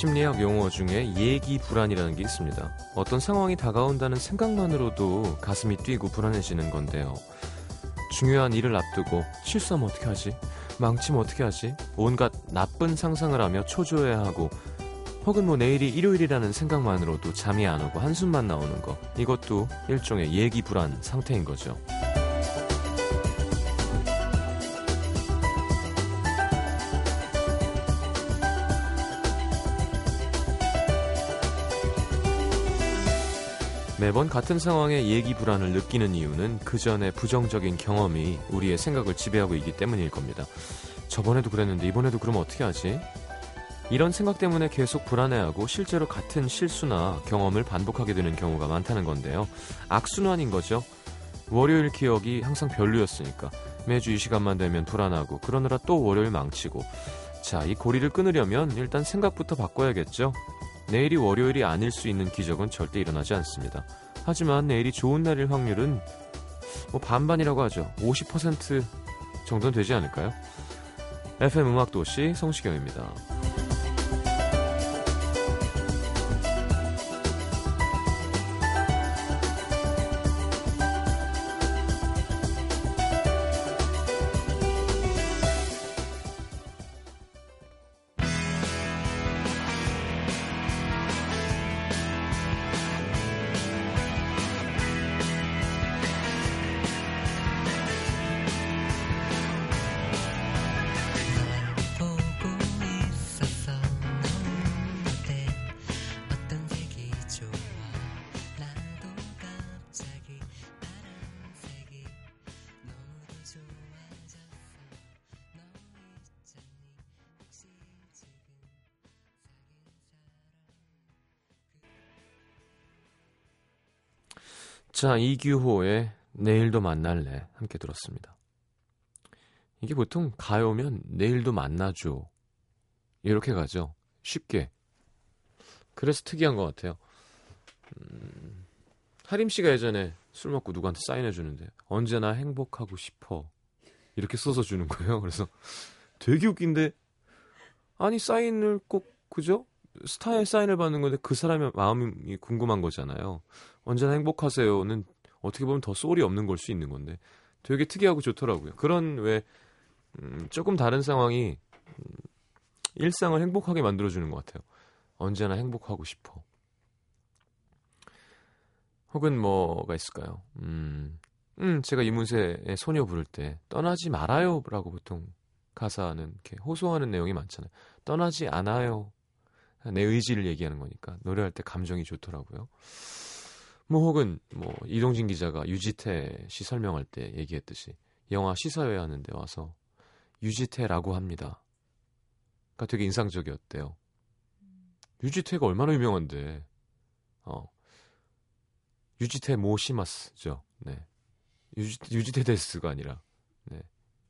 심리학 용어 중에 예기 불안이라는 게 있습니다. 어떤 상황이 다가온다는 생각만으로도 가슴이 뛰고 불안해지는 건데요. 중요한 일을 앞두고 실수하면 어떻게 하지? 망치면 어떻게 하지? 온갖 나쁜 상상을 하며 초조해야 하고 혹은 뭐 내일이 일요일이라는 생각만으로도 잠이 안 오고 한숨만 나오는 거 이것도 일종의 예기 불안 상태인 거죠. 매번 같은 상황에 예기 불안을 느끼는 이유는 그 전에 부정적인 경험이 우리의 생각을 지배하고 있기 때문일 겁니다. 저번에도 그랬는데 이번에도 그러면 어떻게 하지? 이런 생각 때문에 계속 불안해하고 실제로 같은 실수나 경험을 반복하게 되는 경우가 많다는 건데요. 악순환인 거죠. 월요일 기억이 항상 별로였으니까 매주 이 시간만 되면 불안하고 그러느라 또 월요일 망치고 자, 이 고리를 끊으려면 일단 생각부터 바꿔야겠죠. 내일이 월요일이 아닐 수 있는 기적은 절대 일어나지 않습니다. 하지만 내일이 좋은 날일 확률은 뭐 반반이라고 하죠. 50% 정도는 되지 않을까요? FM 음악도시 성시경입니다. 자, 이규호의 내일도 만날래 함께 들었습니다. 이게 보통 가요면 내일도 만나죠. 이렇게 가죠. 쉽게. 그래서 특이한 것 같아요. 음, 하림 씨가 예전에 술 먹고 누구한테 사인해 주는데 언제나 행복하고 싶어 이렇게 써서 주는 거예요. 그래서 되게 웃긴데 아니 사인을 꼭 그죠? 스타의 사인을 받는 건데 그 사람의 마음이 궁금한 거잖아요. 언제나 행복하세요는 어떻게 보면 더 소울이 없는 걸 수 있는 건데 되게 특이하고 좋더라고요. 그런 왜 음, 조금 다른 상황이 음, 일상을 행복하게 만들어주는 것 같아요. 언제나 행복하고 싶어. 혹은 뭐가 있을까요? 음, 음 제가 이문세의 소녀 부를 때 떠나지 말아요라고 보통 가사는 이렇게 호소하는 내용이 많잖아요. 떠나지 않아요. 내 의지를 얘기하는 거니까 노래할 때 감정이 좋더라고요. 뭐 혹은 뭐 이동진 기자가 유지태 씨 설명할 때 얘기했듯이 영화 시사회 하는데 와서 유지태라고 합니다. 그러니까 되게 인상적이었대요. 유지태가 얼마나 유명한데. 어. 유지태 모시마스죠. 네. 유지, 유지태 데스가 아니라 네.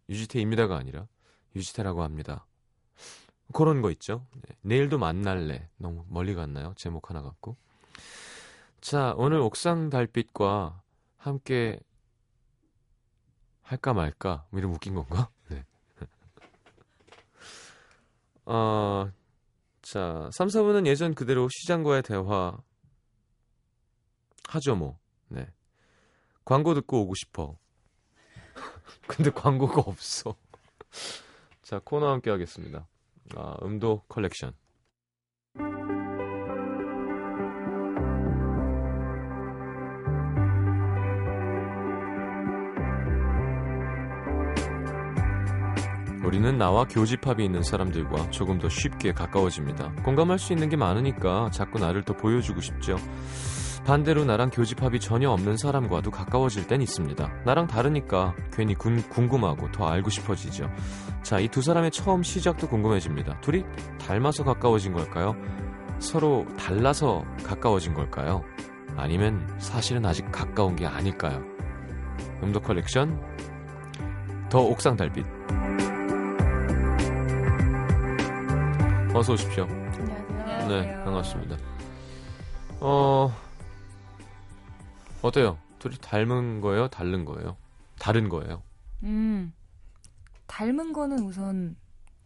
유지태입니다가 아니라 유지태라고 합니다. 그런 거 있죠. 네. 내일도 만날래. 너무 멀리 갔나요? 제목 하나 갖고. 자, 오늘 옥상 달빛과 함께 할까 말까? 뭐 이런 웃긴 건가? 네. 어, 자, 3, 4분은 예전 그대로 시장과의 대화 하죠, 뭐. 네. 광고 듣고 오고 싶어. 근데 광고가 없어. 자, 코너 함께 하겠습니다. 아, 음도 컬렉션. 우리는 나와 교집합이 있는 사람들과 조금 더 쉽게 가까워집니다. 공감할 수 있는 게 많으니까 자꾸 나를 더 보여주고 싶죠. 반대로 나랑 교집합이 전혀 없는 사람과도 가까워질 땐 있습니다. 나랑 다르니까 괜히 군, 궁금하고 더 알고 싶어지죠. 자, 이 두 사람의 처음 시작도 궁금해집니다. 둘이 닮아서 가까워진 걸까요? 서로 달라서 가까워진 걸까요? 아니면 사실은 아직 가까운 게 아닐까요? 음도 컬렉션 더 옥상 달빛 어서 오십시오. 안녕하세요. 네, 반갑습니다. 어, 어때요? 둘이 닮은 거예요? 다른 거예요? 다른 거예요? 음, 닮은 거는 우선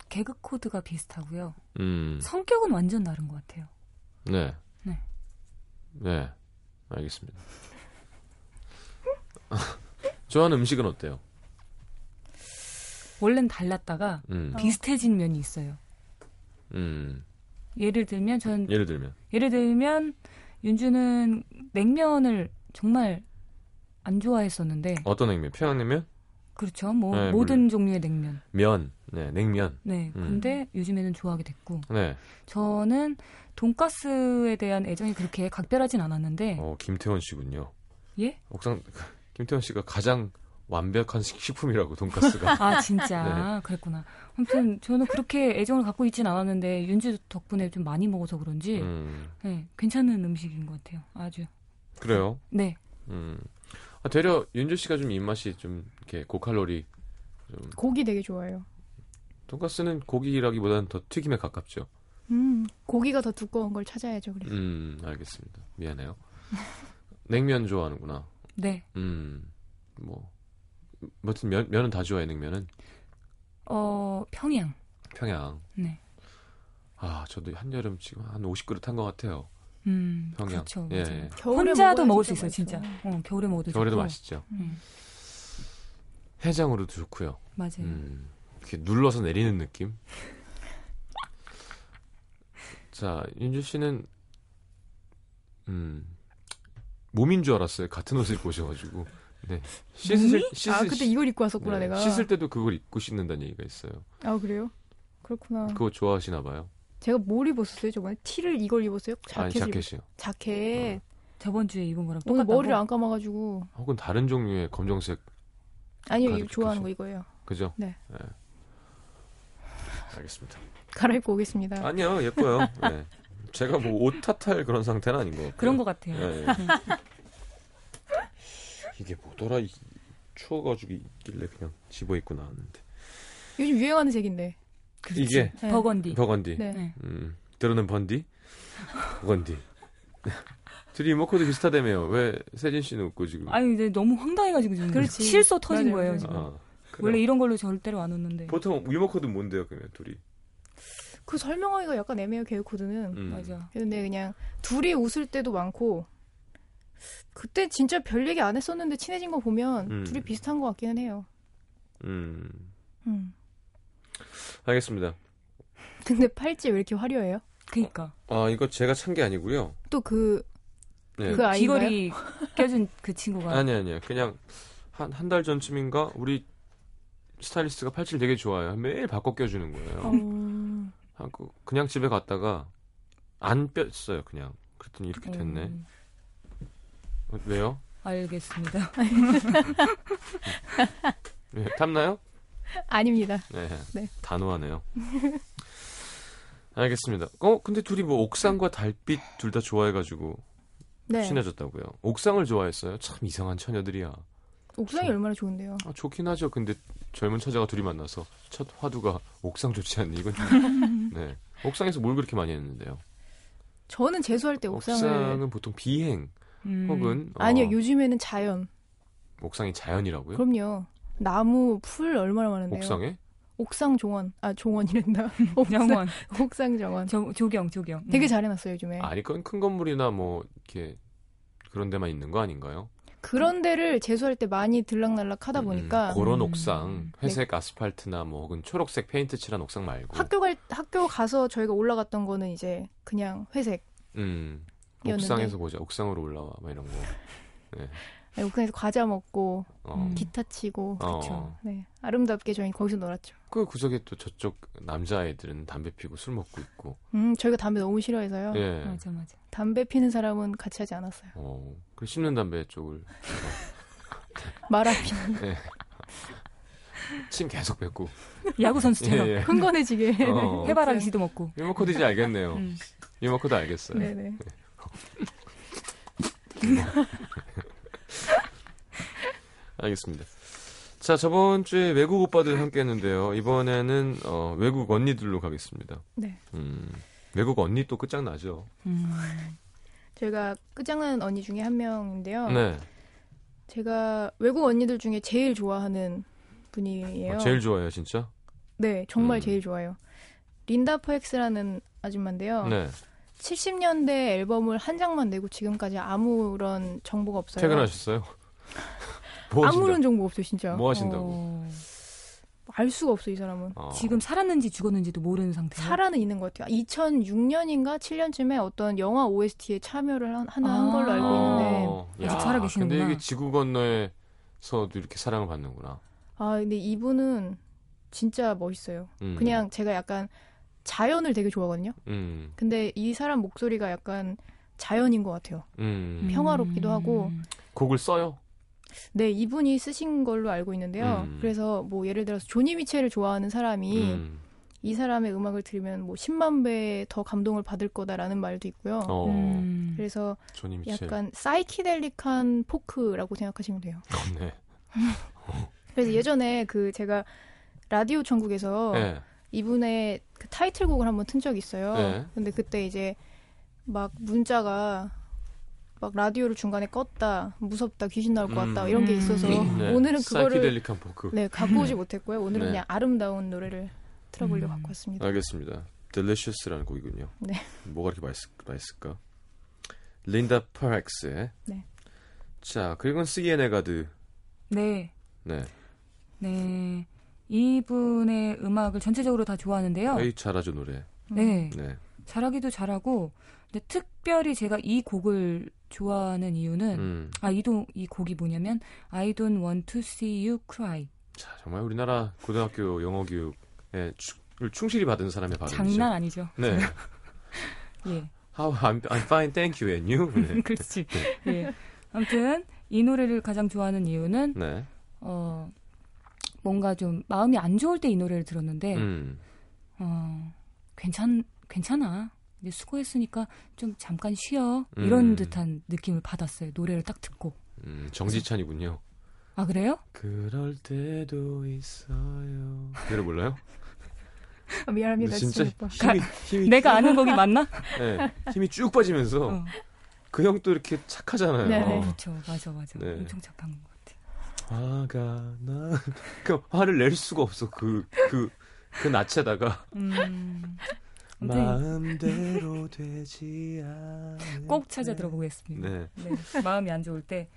개그 코드가 비슷하고요. 음. 성격은 완전 다른 것 같아요. 네. 네. 네. 알겠습니다. 좋아하는 음식은 어때요? 원래는 달랐다가 음. 비슷해진 면이 있어요. 음. 예를 들면 전 예를 들면 예를 들면 윤주는 냉면을 정말 안 좋아했었는데 어떤 냉면? 평양냉면? 그렇죠. 뭐 네, 모든 물론. 종류의 냉면. 면. 네, 냉면. 네. 음. 근데 요즘에는 좋아하게 됐고 네. 저는 돈가스에 대한 애정이 그렇게 각별하진 않았는데 어, 김태원 씨군요. 예? 옥상 김태원 씨가 가장 완벽한 식- 식품이라고 돈가스가. 아 진짜 네. 그랬구나. 아무튼 저는 그렇게 애정을 갖고 있진 않았는데 윤주 덕분에 좀 많이 먹어서 그런지 음. 네, 괜찮은 음식인 것 같아요. 아주. 그래요. 네. 음. 아, 되려 윤주 씨가 좀 입맛이 좀 이렇게 고칼로리 좀 고기 되게 좋아해요. 돈가스는 고기라기보다는 더 튀김에 가깝죠. 음, 고기가 더 두꺼운 걸 찾아야죠. 그래서. 음, 알겠습니다. 미안해요. 냉면 좋아하는구나. 네. 음. 뭐 뭐든 면 면은 다 좋아해 냉면은 어 평양. 평양. 네. 아, 저도 한여름 지금 한 50그릇 한 것 같아요. 음. 평양. 그렇죠. 예. 예. 겨울에 혼자도 먹을 수 있어요, 진짜. 어, 겨울에 먹어도 겨울에도 좋고. 맛있죠. 음, 해장으로도 좋고요. 맞아요. 음, 이렇게 눌러서 내리는 느낌. 자, 윤주 씨는 음 몸인 줄 알았어요. 같은 옷을 입고 오셔가지고. 네. 씻으실 씻을 아, 그때 이걸 입고 왔었구나, 네, 내가. 씻을 때도 그걸 입고 씻는다는 얘기가 있어요. 아, 그래요? 그렇구나. 그거 좋아하시나 봐요. 제가 뭘 입었었어요, 저번에? 티를 이걸 입었어요? 아니 자켓을 입었... 자켓이요. 자켓. 저번 주에 입은 거랑 오늘 똑같다고. 머리를 안 감아가지고. 혹은 다른 종류의 검정색 아니요, 이거 좋아하는. 거 이거예요. 그죠? 네. 알겠습니다. 갈아입고 오겠습니다. 아니요, 예뻐요. 네. 제가 뭐 옷 탓할 그런 상태는 아닌 것 같아요. 그런 것 같아요. 예, 예. 이게 뭐더라 이, 추워가지고 있길래 그냥 집어 입고 나왔는데 요즘 유행하는 색인데. 그렇지. 이게 네. 버건디. 버건디 네. 네. 음, 들어는 번디 버건디 둘이 유머코드 비슷하다며요 왜 세진 씨는 웃고 지금 아니 이제 너무 황당해가지고 지금 그렇지. 실소 터진 맞아요, 거예요. 지금. 아? 원래 이런 걸로 절대로 안 웃는데. 보통 유머코드 뭔데요 그러면 둘이 그 설명하기가 약간 애매해요, 개그 코드는. 음. 맞아. 근데 그냥 둘이 웃을 때도 많고 그때 진짜 별 얘기 안 했었는데 친해진 거 보면 음. 둘이 비슷한 것 같기는 해요. 음 음. 알겠습니다 근데 팔찌 왜 이렇게 화려해요? 그니까 아 이거 제가 찬 게 아니고요 또그 네. 그? 귀걸이 껴준 그 친구가 아니 아니요 그냥 한 한 달 전쯤인가 우리 스타일리스트가 팔찌를 되게 좋아해요 매일 바꿔 껴주는 거예요 어... 하고 그냥 집에 갔다가 안 뺐어요 그냥 그랬더니 이렇게 됐네 음, 어, 왜요? 알겠습니다. 네, 탐나요? 아닙니다. 네, 네. 단호하네요 알겠습니다 어 근데 둘이 뭐 옥상과 달빛 둘 다 좋아해가지고 네. 친해졌다고요 옥상을 좋아했어요 참 이상한 처녀들이야 옥상이 얼마나 좋은데요. 아, 좋긴 하죠 근데 젊은 처자가 둘이 만나서 첫 화두가 옥상 좋지 않니 이건 좀- 네 옥상에서 뭘 그렇게 많이 했는데요 저는 재수할 때 옥상을 옥상은 보통 비행 음, 혹은 어, 아니요 요즘에는 자연. 옥상이 자연이라고요? 그럼요. 나무 풀 얼마나 많은데요. 옥상에? 옥상 정원 아 정원이란다. 옥상 옥상 정원. 조, 조경 조경. 음. 되게 잘해놨어요 요즘에. 아니 그건 큰 건물이나 뭐 이렇게 그런 데만 있는 거 아닌가요? 그런 데를 재수할 때 많이 들락날락 하다 음, 보니까 그런 음. 옥상 회색 아스팔트나 뭐 혹은 초록색 페인트 칠한 옥상 말고 학교 갈 학교 가서 저희가 올라갔던 거는 이제 그냥 회색. 음. 옥상에서 보자 옥상으로 올라와 막 이런 거 네, 옥상에서 과자 먹고 어. 음. 기타 치고 어. 그쵸. 네 아름답게 저희 거기서 놀았죠. 그 구석에 또 저쪽 남자애들은 담배 피고 술 먹고 있고 음 저희가 담배 너무 싫어해서요. 예 맞아 맞아. 담배 피는 사람은 같이 하지 않았어요. 어, 그 씹는 담배 쪽을 말안 피는 네. 침 계속 뱉고 야구 선수처럼 예, 예. 흥건해지게. 어. 해바라기 씨도 먹고. 유머코드인지 알겠네요 음. 유머코드 알겠어요 네네. 알겠습니다. 자, 저번 주에 외국 오빠들 함께 했는데요. 이번에는 어, 외국 언니들로 가겠습니다. 네. 음, 외국 언니 또 끝장나죠. 음. 제가 끝장나는 언니 중에 한 명인데요. 네. 제가 외국 언니들 중에 제일 좋아하는 분이에요. 아, 제일 좋아요, 진짜. 네, 정말 음. 제일 좋아요. 린다 퍼엑스라는 아줌마인데요. 네. 70년대 앨범을 한 장만 내고 지금까지 아무런 정보가 없어요. 퇴근하셨어요? 뭐? 아무런 정보 없어요, 진짜. 뭐 하신다고? 어, 알 수가 없어 이 사람은. 어. 지금 살았는지 죽었는지도 모르는 상태예요. 살아는 있는 것 같아요. 2006년인가 7년쯤에 어떤 영화 OST에 참여를 한, 하나 한 아. 걸로 알고 있는데 어, 아직 야, 살아계시는구나. 근데 이게 지구 건너에서도 이렇게 사랑을 받는구나. 아 근데 이분은 진짜 멋있어요. 음. 그냥 제가 약간 자연을 되게 좋아하거든요. 음. 근데 이 사람 목소리가 약간 자연인 것 같아요. 음. 평화롭기도 하고. 곡을 써요? 네, 이분이 쓰신 걸로 알고 있는데요. 음. 그래서 뭐 예를 들어서 조니 미첼을 좋아하는 사람이 음. 이 사람의 음악을 들으면 뭐 10만 배 더 감동을 받을 거다라는 말도 있고요. 어. 음. 그래서 조니 미첼. 약간 사이키델릭한 포크라고 생각하시면 돼요. 어, 네. 그래서 예전에 그 제가 라디오 천국에서 네. 이분의 그 타이틀곡을 한번 튼 적이 있어요. 네. 근데 그때 이제 막 문자가 막 라디오를 중간에 껐다, 무섭다, 귀신 나올 것 같다 음. 이런 게 있어서 음. 네. 오늘은 그거를 사이키델릭한 포크. 네 갖고 오지 못했고요. 오늘은 네. 그냥 아름다운 노래를 틀어보려고 음. 갖고 왔습니다. 알겠습니다. Delicious라는 곡이군요. 네. 뭐가 이렇게 맛있, 맛있을까? 린다 퍼렉스의 네. 자, 그리고는 시에네가드. 네, 네. 네. 이분의 음악을 전체적으로 다 좋아하는데요. 에이 잘하죠 노래. 네, 네. 잘하기도 잘하고. 근데 특별히 제가 이 곡을 좋아하는 이유는 음. 아, 이도 이 곡이 뭐냐면 I don't want to see you cry. 자, 정말 우리나라 고등학교 영어 교육에 충실히 받은 사람의 발음이죠. 장난 아니죠. 네. 예. How I'm, I'm fine, thank you, and you. 네. 그렇지. 예. 아무튼 이 노래를 가장 좋아하는 이유는 네. 어 뭔가 좀 마음이 안 좋을 때 이 노래를 들었는데 음. 어 괜찮 괜찮아. 이제 수고했으니까 좀 잠깐 쉬어. 이런 음. 듯한 느낌을 받았어요. 노래를 딱 듣고. 음, 정지찬이군요. 아 그래요? 그럴 때도 있어요. 노래 몰라요? 아, 미안합니다, 진짜 진짜. 오빠. 힘이 힘이 내가 쭉- 아는 곡이 맞나? 네, 힘이 쭉 빠지면서 어. 그형 또 이렇게 착하잖아요. 네네. 어. 그렇죠. 맞아 맞아. 네. 엄청 착한 것 같아. 화가 나. 그 화를 낼 수가 없어. 그 그그 낯에다가 음. 아무튼 마음대로 되지 않. 꼭 찾아 들어보겠습니다. 네. 네, 마음이 안 좋을 때.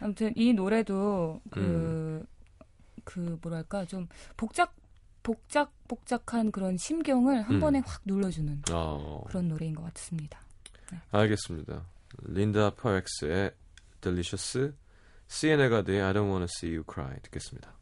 아무튼 이 노래도 그, 그 뭐랄까 좀 복작 복작 복작한 그런 심경을 한 음. 번에 확 눌러주는 어. 그런 노래인 것 같습니다. 알겠습니다. 린다 퍼엑스의 Delicious, 시에네가드의 I Don't Wanna See You Cry 듣겠습니다.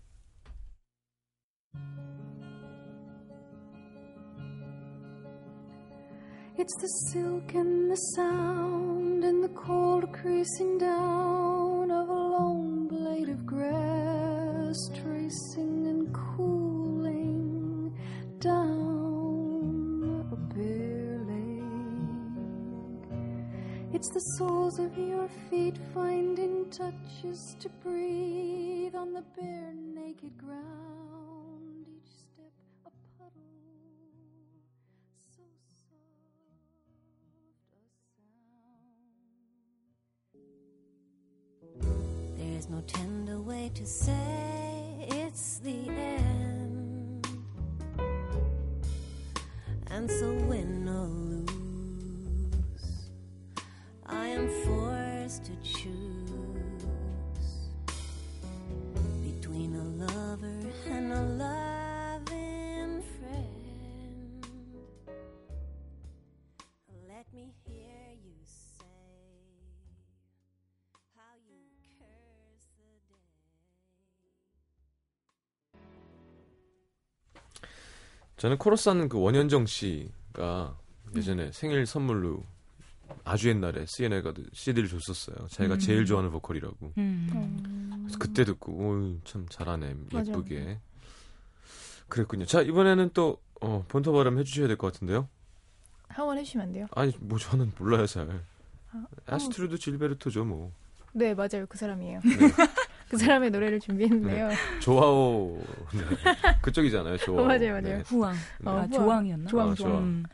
It's the silk and the sound and the cold creasing down of a long blade of grass, tracing and cooling down It's the soles of your feet finding touches to breathe on the bare naked ground, each step a puddle. So soft a sound. There's no tender way to say it's the end. And so or lose, I am forced to choose between a lover and a loving friend. Let me hear you say how you curse the day. 저는 코러스 하는 그 원현정 씨가 예전에 생일 선물로 아주 옛날에 시에네가드 CD를 줬었어요. 자기가 음. 제일 좋아하는 보컬이라고. 음. 음. 그래서 그때 듣고 오, 참 잘하네 맞아요. 예쁘게. 그랬군요. 자 이번에는 또 어, 본토 발음 해주셔야 될 것 같은데요. 한 번 해주시면 안 돼요? 아니 뭐 저는 몰라요 잘. 아, 아스트루드 질베르토죠 뭐. 네, 맞아요. 그 사람이에요. 네. 그 사람의 노래를 준비했는데요. 조아오 네. 그쪽이잖아요. 조아오. 어, 맞아요, 맞아요. 후왕. 네. 아, 후왕. 조왕이었나? 조왕, 아, 조왕. 조왕. 음.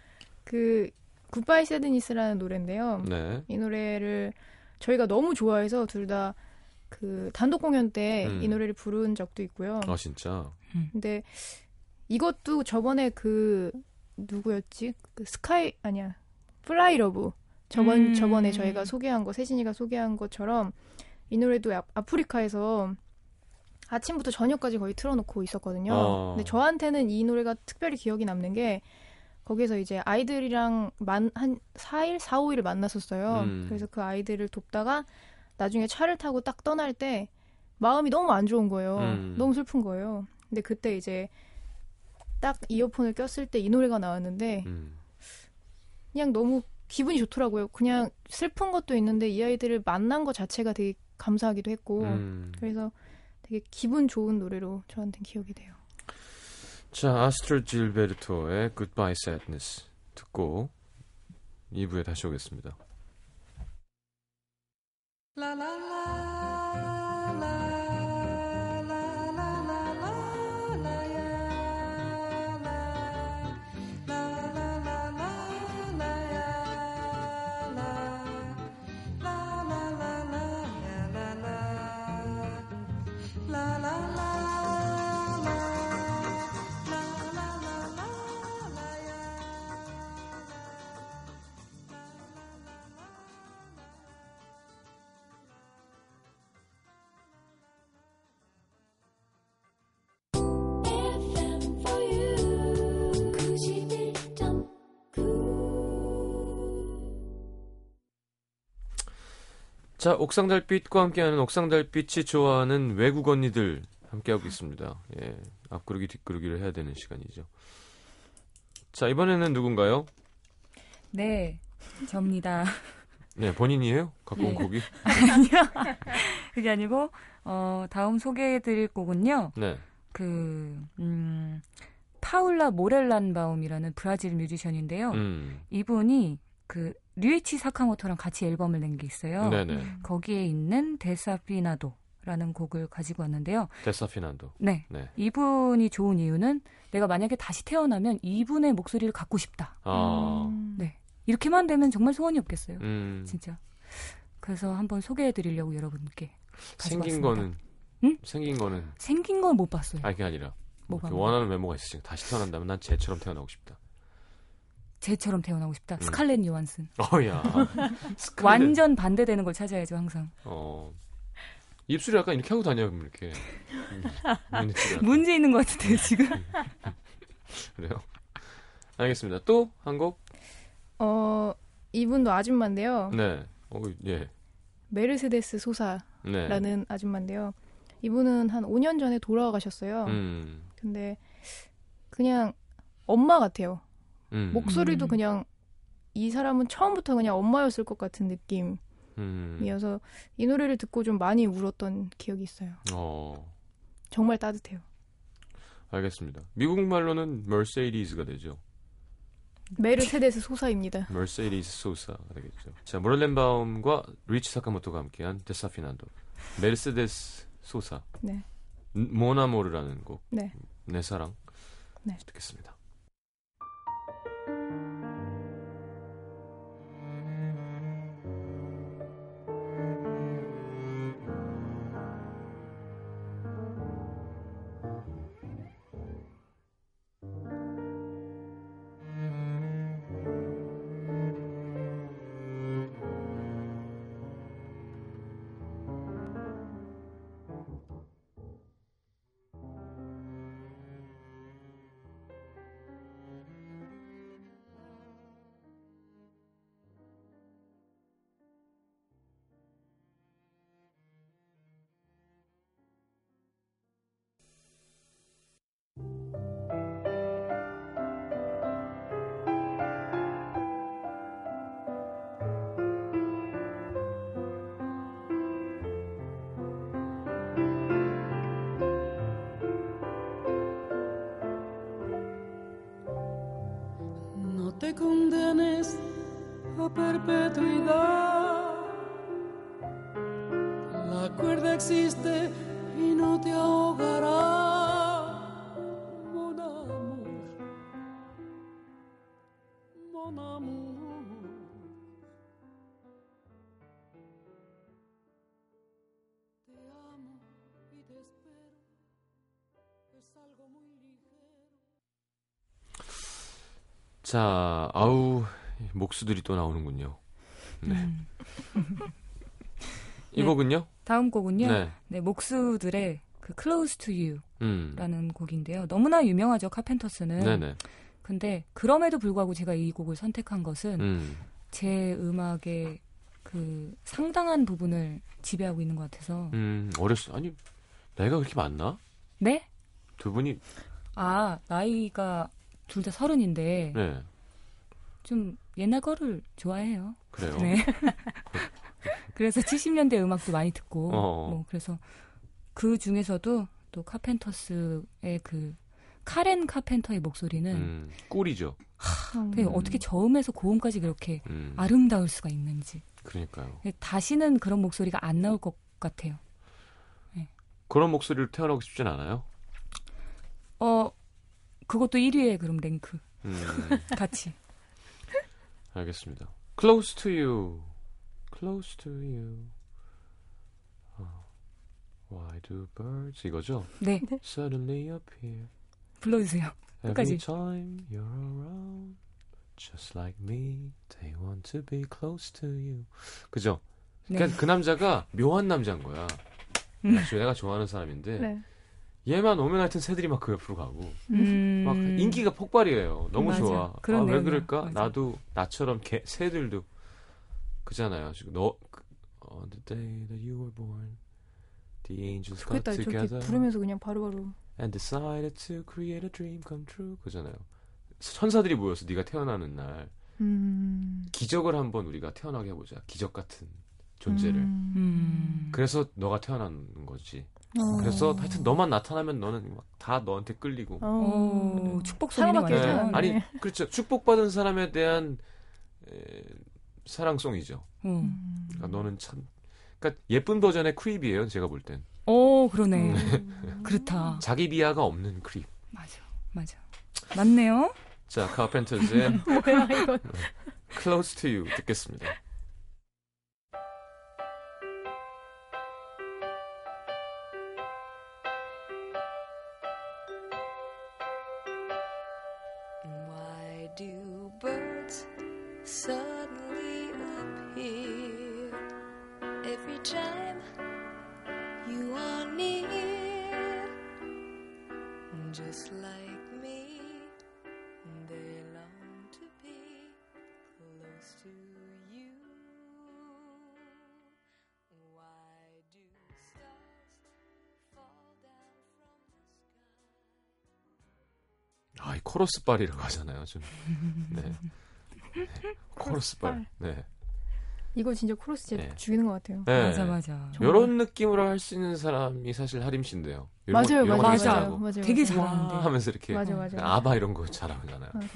그 Goodbye Sadness라는 노래인데요. 네. 이 노래를 저희가 너무 좋아해서 둘 다 그 단독 공연 때이 음. 노래를 부른 적도 있고요. 아 진짜. 근데 이것도 저번에 그 누구였지? 그 Sky 아니야. Fly Love. 저번 음. 저번에 저희가 소개한 거 세진이가 소개한 것처럼 이 노래도 아, 아프리카에서 아침부터 저녁까지 거의 틀어놓고 있었거든요. 어. 근데 저한테는 이 노래가 특별히 기억이 남는 게 거기서 이제 아이들이랑 만, 한 4일, 4, 5일을 만났었어요. 음. 그래서 그 아이들을 돕다가 나중에 차를 타고 딱 떠날 때 마음이 너무 안 좋은 거예요. 음. 너무 슬픈 거예요. 근데 그때 이제 딱 이어폰을 꼈을 때 이 노래가 나왔는데 음. 그냥 너무 기분이 좋더라고요. 그냥 슬픈 것도 있는데 이 아이들을 만난 것 자체가 되게 감사하기도 했고 음. 그래서 되게 기분 좋은 노래로 저한테는 기억이 돼요. 자, 아스트로 질베르토의 Goodbye Sadness 듣고 2부에 다시 오겠습니다. FM 자, 옥상달빛과 함께하는 옥상달빛이 좋아하는 외국 언니들 함께하고 있습니다. 예, 앞구르기 뒷구르기를 해야 되는 시간이죠. 자, 이번에는 누군가요? 네, 접니다. 네, 본인이에요? 갖고 온 네. 곡이? 그게 아니고 어, 다음 소개해드릴 곡은요. 네. 그 음, 파울라 모렐란바움이라는 브라질 뮤지션인데요. 음. 이분이 그 류이치 사카모토랑 같이 앨범을 낸 게 있어요. 네네. 거기에 있는 데사피나도 라는 곡을 가지고 왔는데요. 데사피난도. 네. 네. 이분이 좋은 이유는 내가 만약에 다시 태어나면 이분의 목소리를 갖고 싶다. 아. 음. 네. 이렇게만 되면 정말 소원이 없겠어요. 음. 진짜. 그래서 한번 소개해 드리려고 여러분께 가지고 생긴 왔습니다. 거는 응? 생긴 거는 생긴 건 못 봤어요. 아니 그게 아니라 뭐가. 원하는 외모가 있으니까 다시 태어난다면 난 쟤처럼 태어나고 싶다. 쟤처럼 태어나고 싶다. 음. 스칼렛 요한슨. 어야. 스칼렛. 완전 반대되는 걸 찾아야죠, 항상. 어. 입술이 약간 이렇게 하고 다녀요, 이렇게. 음. 문제 있는 것 같은데요, 지금. 그래요. 알겠습니다. 또 한 곡? 어 이분도 아줌마인데요. 네. 어, 예. 메르세데스 소사라는 네. 아줌마인데요. 이분은 한 5년 전에 돌아가셨어요. 음. 근데 그냥 엄마 같아요. 음. 목소리도 음. 그냥 이 사람은 처음부터 그냥 엄마였을 것 같은 음. 느낌이어서 이 노래를 듣고 좀 많이 울었던 기억이 있어요. 어. 정말 따뜻해요. 알겠습니다. 미국 말로는 머세이디스가 되죠. 메르세데스 소사입니다. 머세이디스 소사가 되겠죠. 자, 모렐렌바움과 류이치 사카모토가 함께한 Desafinado. 메르세데스 소사. 네. 모나모르라는 곡. 네. 내 사랑. 네. 듣겠습니다. Te condenes a perpetuidad. La cuerda existe y no te ahogará. 자, 아우 목수들이 또 나오는군요. 네. 음. 이 곡은요? 다음 곡은요. 네. 네. 목수들의 그 Close to You라는 음. 곡인데요. 너무나 유명하죠 카펜터스는. 네네. 근데 그럼에도 불구하고 제가 이 곡을 선택한 것은 음. 제 음악의 그 상당한 부분을 지배하고 있는 것 같아서. 음, 어렸을 아니 나이가 그렇게 많나? 네? 두 분이 아 나이가 둘 다 서른인데 네. 좀 옛날 거를 좋아해요. 그래요. 네. 그래서 70년대 음악도 많이 듣고 어. 뭐 그래서 그 중에서도 또 카펜터스의 그 카렌 카펜터의 목소리는 음, 꿀이죠. 되게 어떻게 저음에서 고음까지 그렇게 음. 아름다울 수가 있는지 그러니까요. 다시는 그런 목소리가 안 나올 것 같아요. 그런 목소리로 태어나고 싶진 않아요. 어 그것도 1위에 그럼 랭크 음, 같이. 알겠습니다. Close to you. Close to you. 어, Why do birds 이거죠? 네 Suddenly appear 불러주세요. every 끝까지. time you're around. Just like me, they want to be close to you. 그죠? 네. 그러니까 그 남자가 묘한 남자인 거야. 음. 내가 좋아하는 사람인데 네. 얘만 오면 하여튼 새들이 막 그 옆으로 가고 음, 막 인기가 폭발이에요. 너무 맞아. 좋아. 아, 왜 내용이야. 그럴까? 맞아. 나도 나처럼 개, 새들도 그잖아요. 지금 너 그- On the day that you were born, the angels got together 부르면서 그냥 바로바로. and decided to create a dream come true. 그잖아요. 천사들이 모여서 네가 태어나는 날 음. 기적을 한번 우리가 태어나게 해보자. 기적 같은 존재를. 음. 음. 그래서 너가 태어나는 거지. 어. 그래서 하여튼 너만 나타나면 너는 막 다 너한테 끌리고. 오, 축복 소리네 사랑받게 네. 되죠. 완전. 아니 네. 그렇죠. 축복받은 사람에 대한 에, 사랑송이죠. 음. 음. 그러니까 너는 참 그러니까 예쁜 버전의 크립이에요. 제가 볼 땐. 오 그러네. 음. 그렇다. 자기 비하가 없는 크립. 맞아, 맞아. 맞네요. 자, 카펜터즈의 뭐야 이거. Close to You 듣겠습니다. 코러스 빨이라고 하잖아요. 좀. 네. 네. 코러스 빨. 네. 이거 진짜 코러스 진짜 네. 죽이는 것 같아요. 네. 맞아, 맞아. 요런 느낌으로 할 수 있는 사람이 사실 하림 씨인데요. 이런 거- 맞아요, 이런 거 맞아요, 되게 맞아요. 잘하고. 맞아요. 되게 맞아요. 잘하는데. 하면서 이렇게 맞아, 맞아. 아바 이런 거 잘하잖아요. 맞아.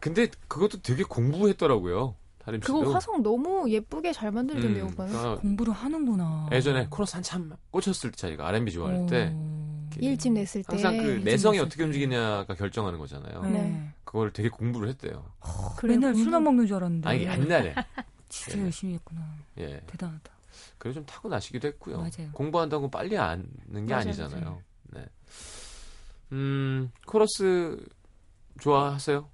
근데 그것도 되게 공부했더라고요. 하림 씨도. 그거 화성 너무 예쁘게 잘 만들던데요, 음, 오빠는. 그러니까 공부를 하는구나. 예전에 코러스 한참 꽂혔을 때 자기가 R&B 좋아할 때 오. 이렇게 일집 냈을 때. 항상 그 내성이 어떻게 때. 움직이냐가 결정하는 거잖아요. 네. 네. 그걸 되게 공부를 했대요. 그래요, 맨날 공부- 술만 먹는 줄 알았는데. 아니 옛날에 진짜 예. 열심히 했구나. 예. 대단하다. 그래 좀 타고 나시기도 했고요. 맞아요. 공부한다고 빨리 아는 게 맞아요, 아니잖아요. 네. 음 코러스 좋아하세요?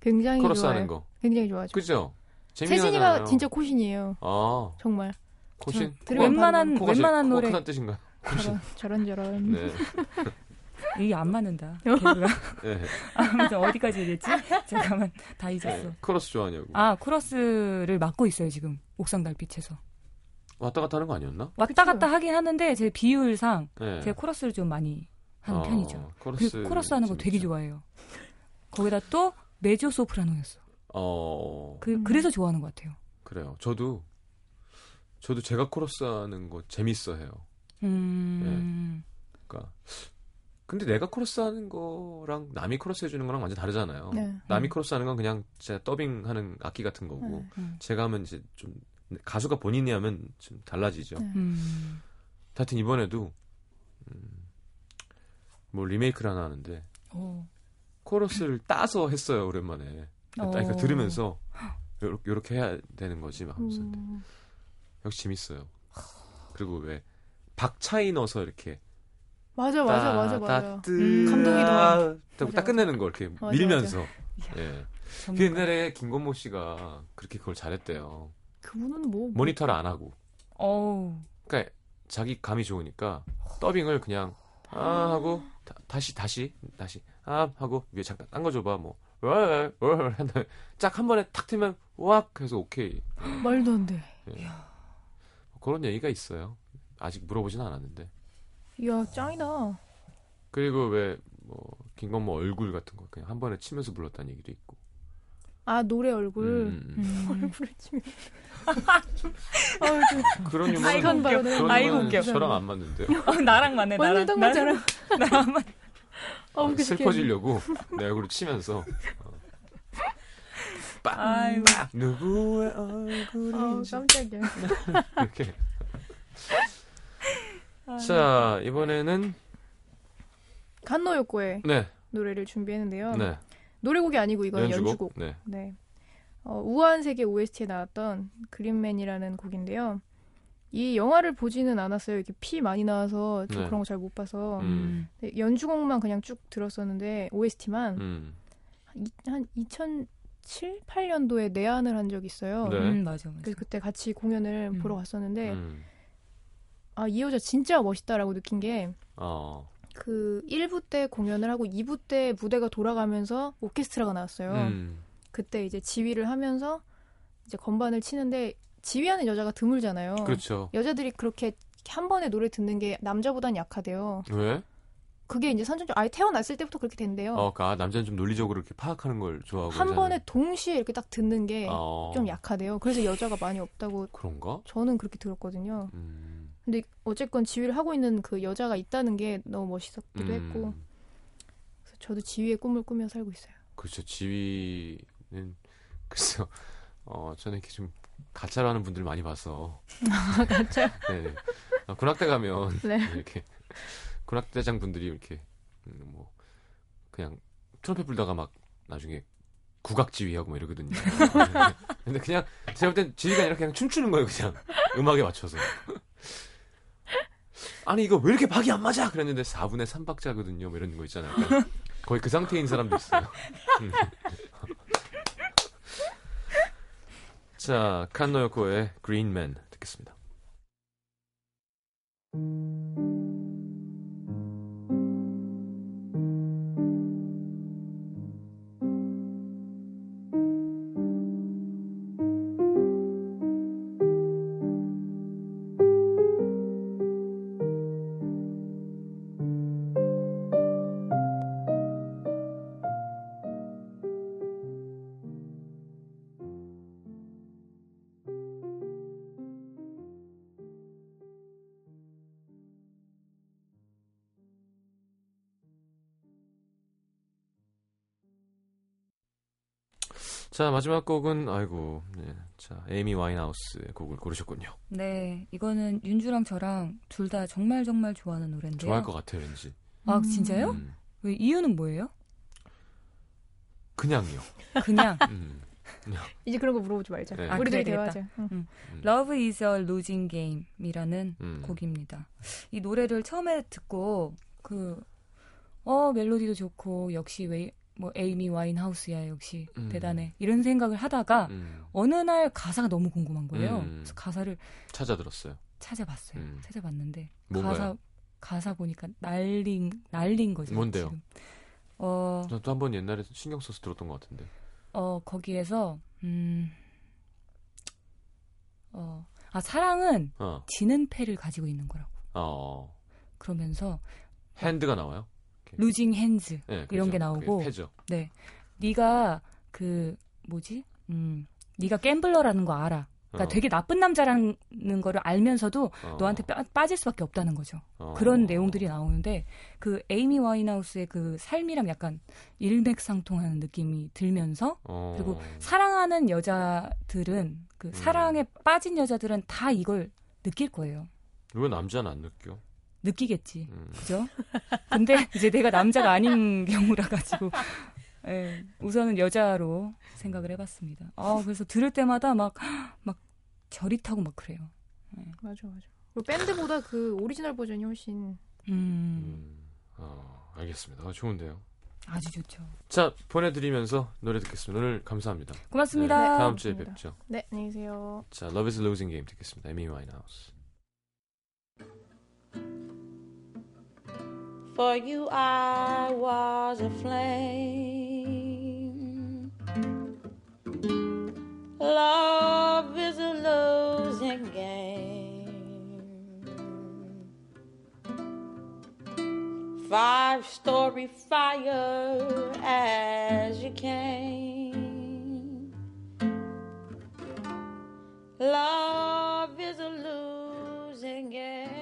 굉장히 코러스 좋아요. 하는 거. 굉장히 좋아하죠. 그죠? 재미나잖아요. 진짜 코신이에요. 아 정말. 코신? 웬만한 코가 웬만한 제- 코가 노래 크다는 뜻인가요? 저런 저런 저런. 네. 이게 안 맞는다. 개그가. 네. 아무튼 어디까지 얘기했지? 잠깐만 다 잊었어. 네. 코러스 좋아하냐고. 아 코러스를 맡고 있어요 지금 옥상 달빛에서. 왔다 갔다 하는 거 아니었나? 왔다 그쵸. 갔다 하긴 하는데 제 비율상 네. 제가 코러스를 좀 많이 하는 어, 편이죠. 코러스 코러스 하는 거 되게. 좋아해요. 거기다 또 메조 소프라노였어. 어 그, 음. 그래서 좋아하는 것 같아요. 그래요. 저도 저도 제가 코러스 하는 거 재밌어 해요. 음. 그러니까 근데 내가 코러스 하는 거랑 남이 코러스 해주는 거랑 완전 다르잖아요. 네. 남이 코러스 하는 건 그냥 제가 더빙하는 악기 같은 거고 네. 음. 제가 하면 이제 좀 가수가 본인이 하면 좀 달라지죠. 네. 음. 하여튼 이번에도 음, 뭐 리메이크를 하나 하는데 오. 코러스를 따서 했어요 오랜만에. 그러니까 어. 들으면서 요렇게, 요렇게 해야 되는 거지 막 하면서 음, 역시 재밌어요. 그리고 왜 박차이 넣어서 이렇게 맞아 맞아 맞아 맞아. 따뜨 감동이 더- 하고 딱 맞아, 끝내는 거 이렇게 맞아, 밀면서. 이야, 예. 그. 옛날에 김건모 씨가 그렇게 그걸 잘했대요. 그분은 뭐 모니터를 안 하고. 어우. 그러니까 자기 감이 좋으니까 더빙을 그냥 아 하고 다, 시 다시 다시 아 하고 위에 잠깐 딴 거 줘봐 뭐 짝한 번에 탁 틀면 왁 해서 오케이 말도 안 돼. 예. 그런 얘기가 있어요 아직 물어보진 않았는데 이야 짱이다. 그리고 왜 뭐 김건모 얼굴 같은 거 그냥 한 번에 치면서 불렀다는 얘기도 있고 아 노래 얼굴. 음, 음, 음. 음. 얼굴을 치면. 아, 그런 유머는 아이고, 웃겨. 아이고, 웃겨. 저랑 안 맞는데 어, 나랑 맞네. 나랑. 나랑 안 맞. 아, 웃겨 죽겠네. 슬퍼지려고 내 얼굴을 치면서 어. 아이고. 빡 누구의 아 얼굴인지 깜짝이야. 이렇게 아. 자 이번에는 간노요코의 네, 노래를 준비했는데요. 네 노래곡이 아니고 이건 연주곡. 연주곡 네 네. 어, 우아한 세계 OST에 나왔던 그린맨이라는 곡인데요. 이 영화를 보지는 않았어요. 이렇게 피 많이 나와서 저 네. 그런 거 잘 못 봐서 음. 네, 연주곡만 그냥 쭉 들었었는데 OST만 음. 한 2007, 8년도에 내한을 한 적이 있어요. 네. 음, 맞아, 맞아. 그래서 그때 같이 공연을 음. 보러 갔었는데 음. 아 이 여자 진짜 멋있다라고 느낀 게 어. 그 1부 때 공연을 하고 2부 때 무대가 돌아가면서 오케스트라가 나왔어요. 음. 그때 이제 지휘를 하면서 이제 건반을 치는데 지휘하는 여자가 드물잖아요. 그렇죠. 여자들이 그렇게 한 번에 노래 듣는 게 남자보단 약하대요. 왜? 그게 이제 선천적 아예 태어났을 때부터 그렇게 된대요. 어, 아, 남자는 좀 논리적으로 이렇게 파악하는 걸 좋아하고 한 여자는- 번에 동시에 이렇게 딱 듣는 게좀 어. 약하대요. 그래서 여자가 많이 없다고 그런가? 저는 그렇게 들었거든요. 음. 근데 어쨌건 지휘를 하고 있는 그 여자가 있다는 게 너무 멋있었기도 음. 했고 그래서 저도 지휘의 꿈을 꾸며 살고 있어요. 그렇죠. 지휘는 글쎄요. 어, 저는 이렇게 좀 가짜로 하는 분들 많이 봐서. 가짜? 네. 아, 군악대 가면 네. 이렇게 군악대장 분들이 이렇게 음, 뭐 그냥 트럼펫 불다가 막 나중에 국악 지휘하고 뭐 이러거든요. 근데 그냥 제가 볼 땐 지휘가 아니라 그냥 춤추는 거예요, 그냥 음악에 맞춰서. 아니 이거 왜 이렇게 박이 안 맞아? 그랬는데 4분의 3박자거든요. 뭐 이런 거 있잖아요. 약간 거의 그 상태인 사람도 있어요. 음. 자, 칸노요코의 그린맨 듣겠습니다. 자, 마지막 곡은 아이고. 네. 자, 에이미 와인하우스의 곡을 고르셨군요. 네, 이거는 윤주랑 저랑 둘 다 정말 정말 좋아하는 노래인데요. 좋아할 것 같아요, 왠지. 아, 진짜요? 음, 왜 이유는 뭐예요? 그냥요. 그냥 음. 이제 그런 거 물어보지 말자. 네. 아, 우리들이 그래, 대화하자. 응. 음. Love is a losing game이라는 음. 곡입니다. 이 노래를 처음에 듣고 그 어, 멜로디도 좋고 역시 왜 뭐 에이미 와인하우스야 역시 음. 대단해 이런 생각을 하다가 음. 어느 날 가사가 너무 궁금한 거예요. 음. 그래서 가사를 찾아 들었어요. 찾아봤어요. 음. 찾아봤는데 뭔가요? 가사 가사 보니까 난린 난린 거죠. 뭔데요? 지금. 어, 한번 옛날에 신경 써서 들었던 것 같은데. 어 거기에서 음, 어, 아 사랑은 어. 지는 패를 가지고 있는 거라고. 어. 그러면서 핸드가 나와요? 루징 핸즈 네, 이런. 게 나오고 패죠. 네. 네가 그 뭐지? 음. 네가 갬블러라는 거 알아. 그러니까 어. 되게 나쁜 남자라는 거를 알면서도 어. 너한테 빠, 빠질 수밖에 없다는 거죠. 어. 그런 내용들이 나오는데 그 에이미 와인하우스의 그 삶이랑 약간 일맥상통하는 느낌이 들면서 어. 그리고 사랑하는 여자들은 그 음. 사랑에 빠진 여자들은 다 이걸 느낄 거예요. 왜 남자는 안 느껴? 느끼겠지. 음. 그죠? 근데 이제 내가 남자가 아닌 경우라 가지고 예, 우선은 여자로 생각을 해봤습니다. 아 그래서 들을 때마다 막 막 결이 타고 막 그래요. 예. 맞아 맞아. 그리고 밴드보다 그 오리지널 버전이 훨씬. 음. 음. 어, 알겠습니다. 아, 좋은데요. 아주 좋죠. 자 보내드리면서 노래 듣겠습니다. 오늘 감사합니다. 고맙습니다. 네, 다음 주에 뵙죠. 네 안녕히 계세요. 자 Love Is a Losing Game 듣겠습니다. 에미 와인하우스. For you I was aflame. Love is a losing game. Five story fire as you came. Love is a losing game.